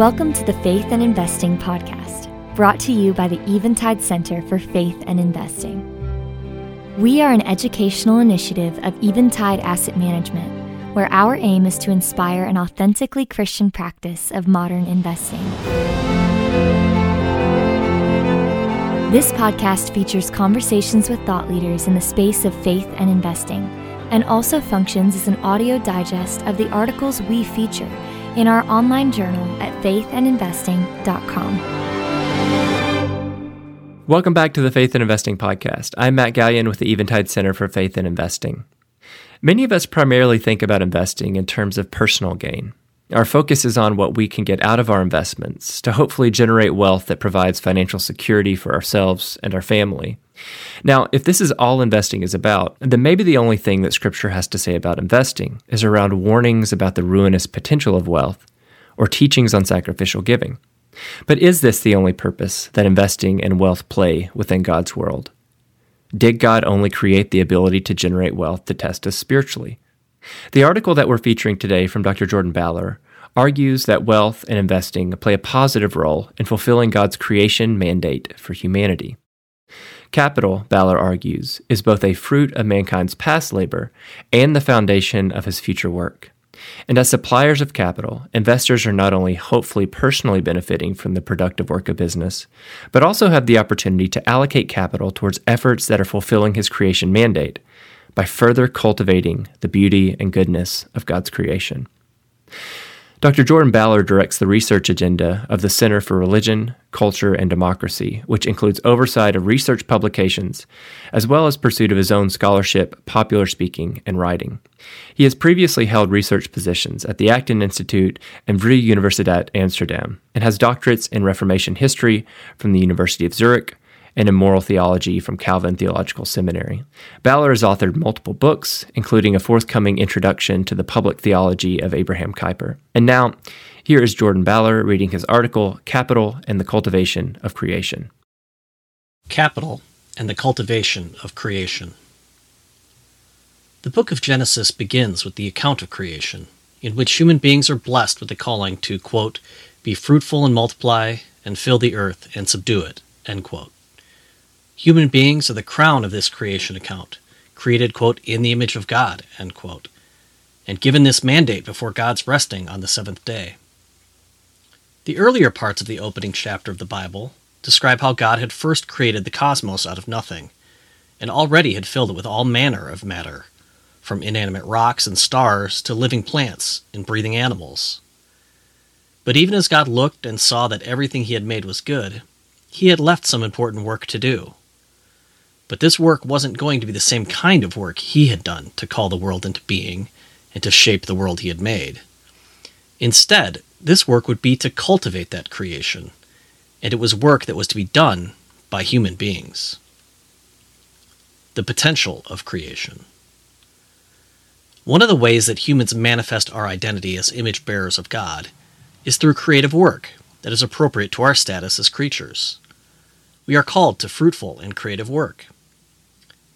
Welcome to the Faith and Investing Podcast, brought to you by the Eventide Center for Faith and Investing. We are an educational initiative of Eventide Asset Management, where our aim is to inspire an authentically Christian practice of modern investing. This podcast features conversations with thought leaders in the space of faith and investing, and also functions as an audio digest of the articles we feature in our online journal at faithandinvesting.com. Welcome back to the Faith and Investing Podcast. I'm Matt Galyon with the Eventide Center for Faith and Investing. Many of us primarily think about investing in terms of personal gain. Our focus is on what we can get out of our investments to hopefully generate wealth that provides financial security for ourselves and our family. Now, if this is all investing is about, then maybe the only thing that Scripture has to say about investing is around warnings about the ruinous potential of wealth or teachings on sacrificial giving. But is this the only purpose that investing and wealth play within God's world? Did God only create the ability to generate wealth to test us spiritually? The article that we're featuring today from Dr. Jordan Ballor argues that wealth and investing play a positive role in fulfilling God's creation mandate for humanity. Capital, Ballor argues, is both a fruit of mankind's past labor and the foundation of his future work. And as suppliers of capital, investors are not only hopefully personally benefiting from the productive work of business, but also have the opportunity to allocate capital towards efforts that are fulfilling his creation mandate by further cultivating the beauty and goodness of God's creation. Dr. Jordan Ballor directs the research agenda of the Center for Religion, Culture, and Democracy, which includes oversight of research publications, as well as pursuit of his own scholarship, popular speaking, and writing. He has previously held research positions at the Acton Institute and Vrije Universiteit Amsterdam, and has doctorates in Reformation history from the University of Zurich, and in moral theology from Calvin Theological Seminary. Ballor has authored multiple books, including a forthcoming introduction to the public theology of Abraham Kuyper. And now, here is Jordan Ballor reading his article, Capital and the Cultivation of Creation. Capital and the Cultivation of Creation. The book of Genesis begins with the account of creation, in which human beings are blessed with the calling to, quote, be fruitful and multiply, and fill the earth and subdue it, end quote. Human beings are the crown of this creation account, created, quote, in the image of God, end quote, and given this mandate before God's resting on the seventh day. The earlier parts of the opening chapter of the Bible describe how God had first created the cosmos out of nothing, and already had filled it with all manner of matter, from inanimate rocks and stars to living plants and breathing animals. But even as God looked and saw that everything he had made was good, he had left some important work to do. But this work wasn't going to be the same kind of work he had done to call the world into being and to shape the world he had made. Instead, this work would be to cultivate that creation, and it was work that was to be done by human beings. The potential of creation. One of the ways that humans manifest our identity as image bearers of God is through creative work that is appropriate to our status as creatures. We are called to fruitful and creative work.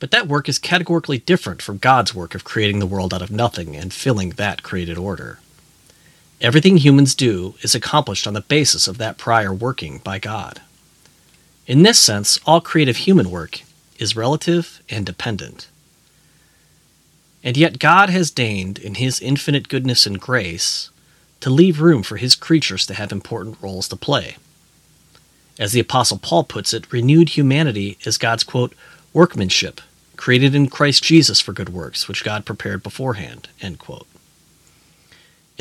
But that work is categorically different from God's work of creating the world out of nothing and filling that created order. Everything humans do is accomplished on the basis of that prior working by God. In this sense, all creative human work is relative and dependent. And yet, God has deigned, in His infinite goodness and grace, to leave room for His creatures to have important roles to play. As the Apostle Paul puts it, renewed humanity is God's, quote, workmanship, created in Christ Jesus for good works, which God prepared beforehand. In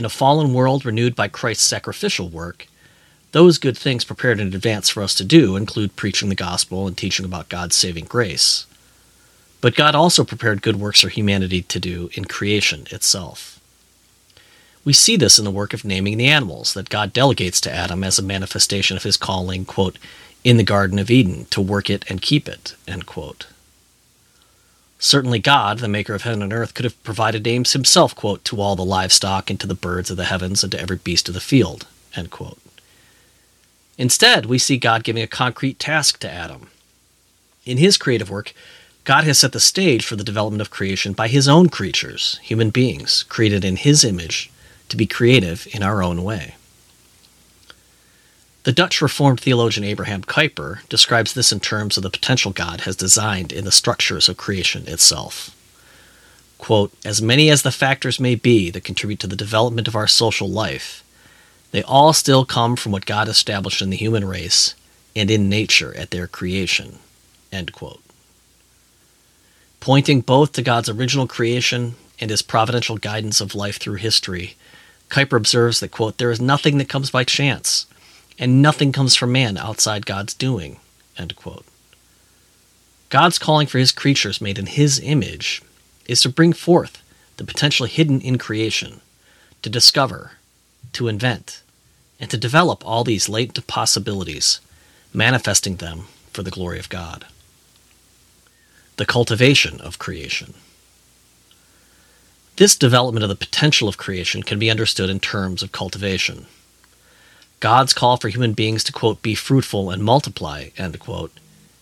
a fallen world renewed by Christ's sacrificial work, those good things prepared in advance for us to do include preaching the gospel and teaching about God's saving grace. But God also prepared good works for humanity to do in creation itself. We see this in the work of naming the animals that God delegates to Adam as a manifestation of his calling, quote, in the Garden of Eden to work it and keep it, end quote. Certainly God, the maker of heaven and earth, could have provided names himself, quote, to all the livestock and to the birds of the heavens and to every beast of the field, end quote. Instead, we see God giving a concrete task to Adam. In his creative work, God has set the stage for the development of creation by his own creatures, human beings, created in his image, to be creative in our own way. The Dutch Reformed theologian Abraham Kuyper describes this in terms of the potential God has designed in the structures of creation itself. Quote, as many as the factors may be that contribute to the development of our social life, they all still come from what God established in the human race and in nature at their creation. End quote. Pointing both to God's original creation and his providential guidance of life through history, Kuyper observes that, quote, there is nothing that comes by chance and nothing comes from man outside God's doing. God's calling for his creatures made in his image is to bring forth the potential hidden in creation, to discover, to invent, and to develop all these latent possibilities, manifesting them for the glory of God. The cultivation of creation. This development of the potential of creation can be understood in terms of cultivation. God's call for human beings to, quote, be fruitful and multiply, end quote,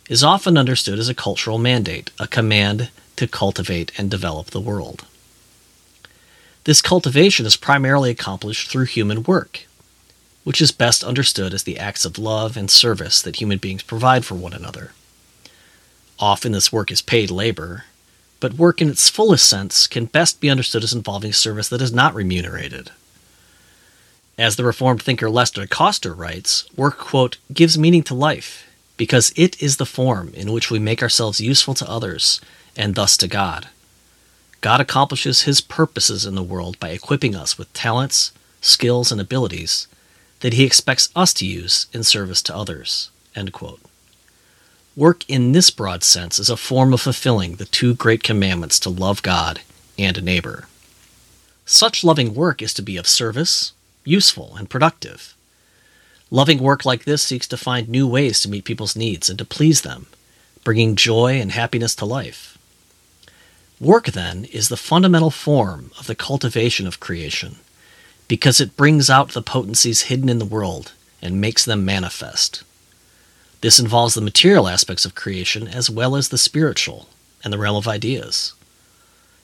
is often understood as a cultural mandate, a command to cultivate and develop the world. This cultivation is primarily accomplished through human work, which is best understood as the acts of love and service that human beings provide for one another. Often this work is paid labor, but work in its fullest sense can best be understood as involving service that is not remunerated. As the Reformed thinker Lester DeKoster writes, work, quote, gives meaning to life because it is the form in which we make ourselves useful to others and thus to God. God accomplishes his purposes in the world by equipping us with talents, skills, and abilities that he expects us to use in service to others. Work in this broad sense is a form of fulfilling the two great commandments to love God and a neighbor. Such loving work is to be of service, useful, and productive. Loving work like this seeks to find new ways to meet people's needs and to please them, bringing joy and happiness to life. Work, then, is the fundamental form of the cultivation of creation, because it brings out the potencies hidden in the world and makes them manifest. This involves the material aspects of creation as well as the spiritual and the realm of ideas.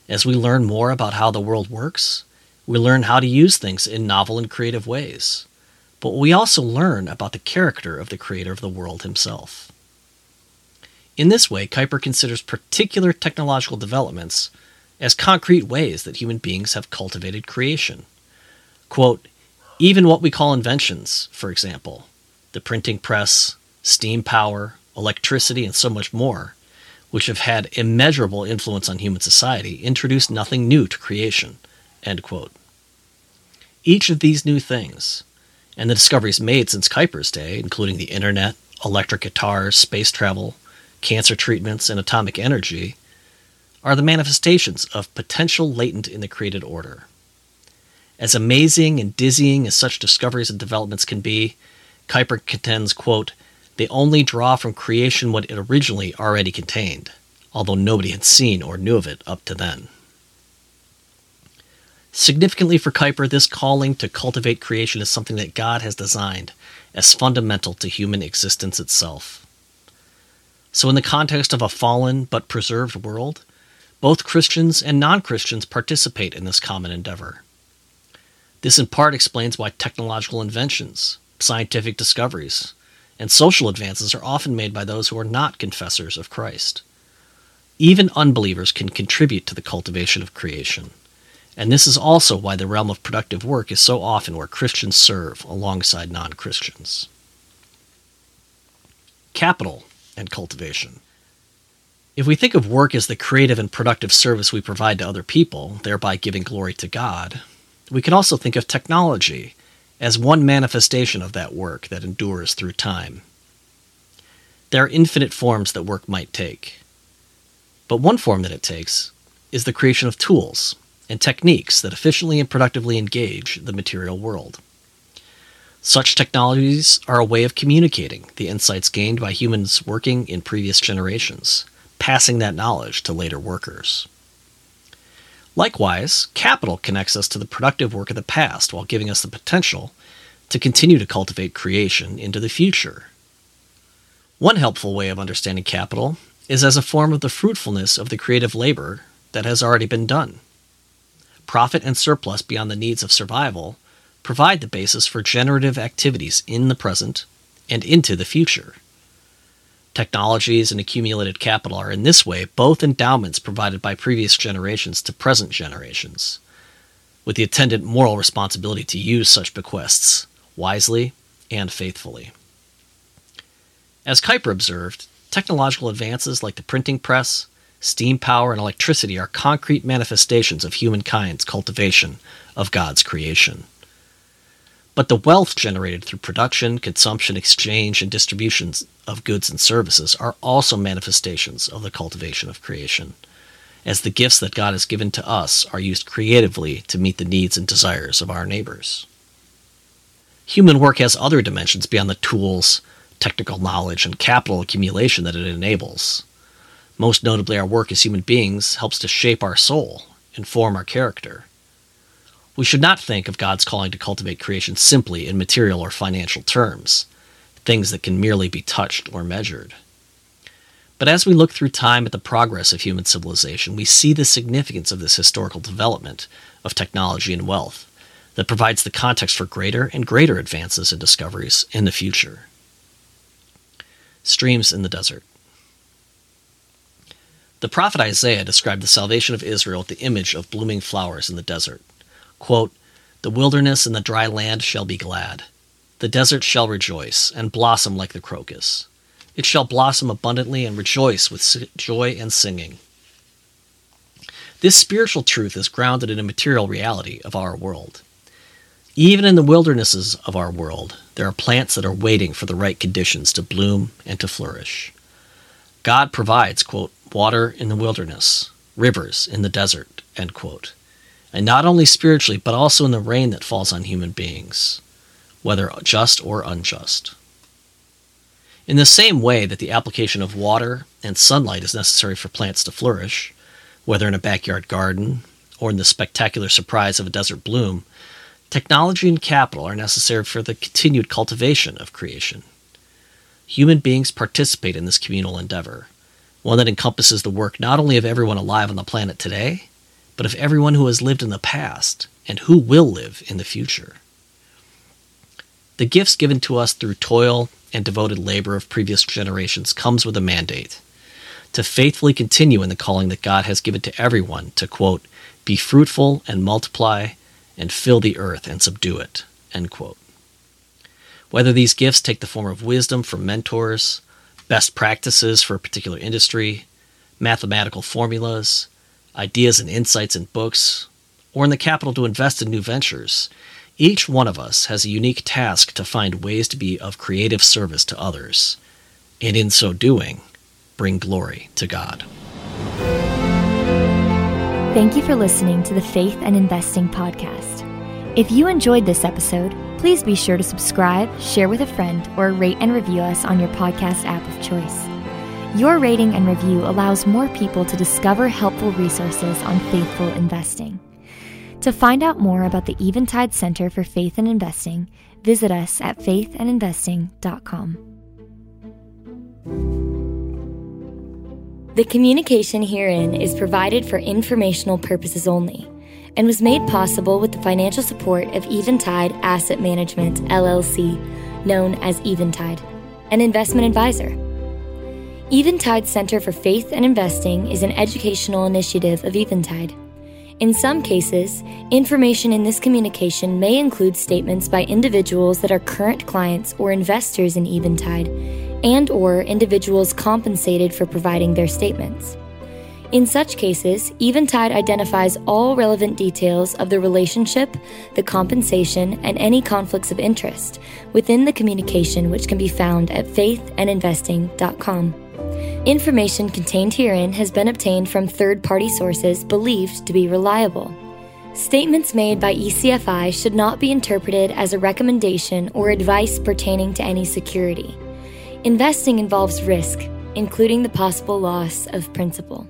As we learn more about how the world works, we learn how to use things in novel and creative ways. But we also learn about the character of the creator of the world himself. In this way, Kuyper considers particular technological developments as concrete ways that human beings have cultivated creation. Quote, even what we call inventions, for example, the printing press, steam power, electricity, and so much more, which have had immeasurable influence on human society, introduce nothing new to creation. End quote. Each of these new things, and the discoveries made since Kuyper's day, including the internet, electric guitars, space travel, cancer treatments, and atomic energy, are the manifestations of potential latent in the created order. As amazing and dizzying as such discoveries and developments can be, Kuyper contends, quote, they only draw from creation what it originally already contained, although nobody had seen or knew of it up to then. Significantly for Kuyper, this calling to cultivate creation is something that God has designed as fundamental to human existence itself. So, in the context of a fallen but preserved world, both Christians and non Christians participate in this common endeavor. This in part explains why technological inventions, scientific discoveries, and social advances are often made by those who are not confessors of Christ. Even unbelievers can contribute to the cultivation of creation. And this is also why the realm of productive work is so often where Christians serve alongside non Christians. Capital and cultivation. If we think of work as the creative and productive service we provide to other people, thereby giving glory to God, we can also think of technology as one manifestation of that work that endures through time. There are infinite forms that work might take. But one form that it takes is the creation of tools and techniques that efficiently and productively engage the material world. Such technologies are a way of communicating the insights gained by humans working in previous generations, passing that knowledge to later workers. Likewise, capital connects us to the productive work of the past while giving us the potential to continue to cultivate creation into the future. One helpful way of understanding capital is as a form of the fruitfulness of the creative labor that has already been done profit and surplus beyond the needs of survival provide the basis for generative activities in the present and into the future. Technologies and accumulated capital are in this way both endowments provided by previous generations to present generations, with the attendant moral responsibility to use such bequests wisely and faithfully. As Kuyper observed, technological advances like the printing press, steam power, and electricity are concrete manifestations of humankind's cultivation of God's creation. But the wealth generated through production, consumption, exchange, and distribution of goods and services are also manifestations of the cultivation of creation, as the gifts that God has given to us are used creatively to meet the needs and desires of our neighbors. Human work has other dimensions beyond the tools, technical knowledge, and capital accumulation that it enables. Most notably, our work as human beings helps to shape our soul and form our character. We should not think of God's calling to cultivate creation simply in material or financial terms, things that can merely be touched or measured. But as we look through time at the progress of human civilization, we see the significance of this historical development of technology and wealth that provides the context for greater and greater advances and discoveries in the future. Streams in the desert. The prophet Isaiah described the salvation of Israel with the image of blooming flowers in the desert. Quote, the wilderness and the dry land shall be glad. The desert shall rejoice and blossom like the crocus. It shall blossom abundantly and rejoice with joy and singing. This spiritual truth is grounded in a material reality of our world. Even in the wildernesses of our world, there are plants that are waiting for the right conditions to bloom and to flourish. God provides, quote, water in the wilderness, rivers in the desert, end quote and not only spiritually, but also in the rain that falls on human beings, whether just or unjust. In the same way that the application of water and sunlight is necessary for plants to flourish, whether in a backyard garden or in the spectacular surprise of a desert bloom, technology and capital are necessary for the continued cultivation of creation. Human beings participate in this communal endeavor, one that encompasses the work not only of everyone alive on the planet today, but of everyone who has lived in the past and who will live in the future. The gifts given to us through toil and devoted labor of previous generations comes with a mandate to faithfully continue in the calling that God has given to everyone to quote, be fruitful and multiply and fill the earth and subdue it, end quote. Whether these gifts take the form of wisdom from mentors, best practices for a particular industry, mathematical formulas, ideas and insights in books, or in the capital to invest in new ventures, each one of us has a unique task to find ways to be of creative service to others, and in so doing, bring glory to God. Thank you for listening to the Faith and Investing Podcast. If you enjoyed this episode, please be sure to subscribe, share with a friend, or rate and review us on your podcast app of choice. Your rating and review allows more people to discover helpful resources on faithful investing. To find out more about the Eventide Center for Faith and Investing, visit us at faithandinvesting.com. The communication herein is provided for informational purposes only and was made possible with the financial support of Eventide Asset Management, LLC, known as Eventide, an investment advisor. Eventide Center for Faith and Investing is an educational initiative of Eventide. In some cases, information in this communication may include statements by individuals that are current clients or investors in Eventide and or individuals compensated for providing their statements. In such cases, Eventide identifies all relevant details of the relationship, the compensation, and any conflicts of interest within the communication which can be found at faithandinvesting.com. Information contained herein has been obtained from third party sources believed to be reliable. Statements made by ECFI should not be interpreted as a recommendation or advice pertaining to any security. Investing involves risk, including the possible loss of principal.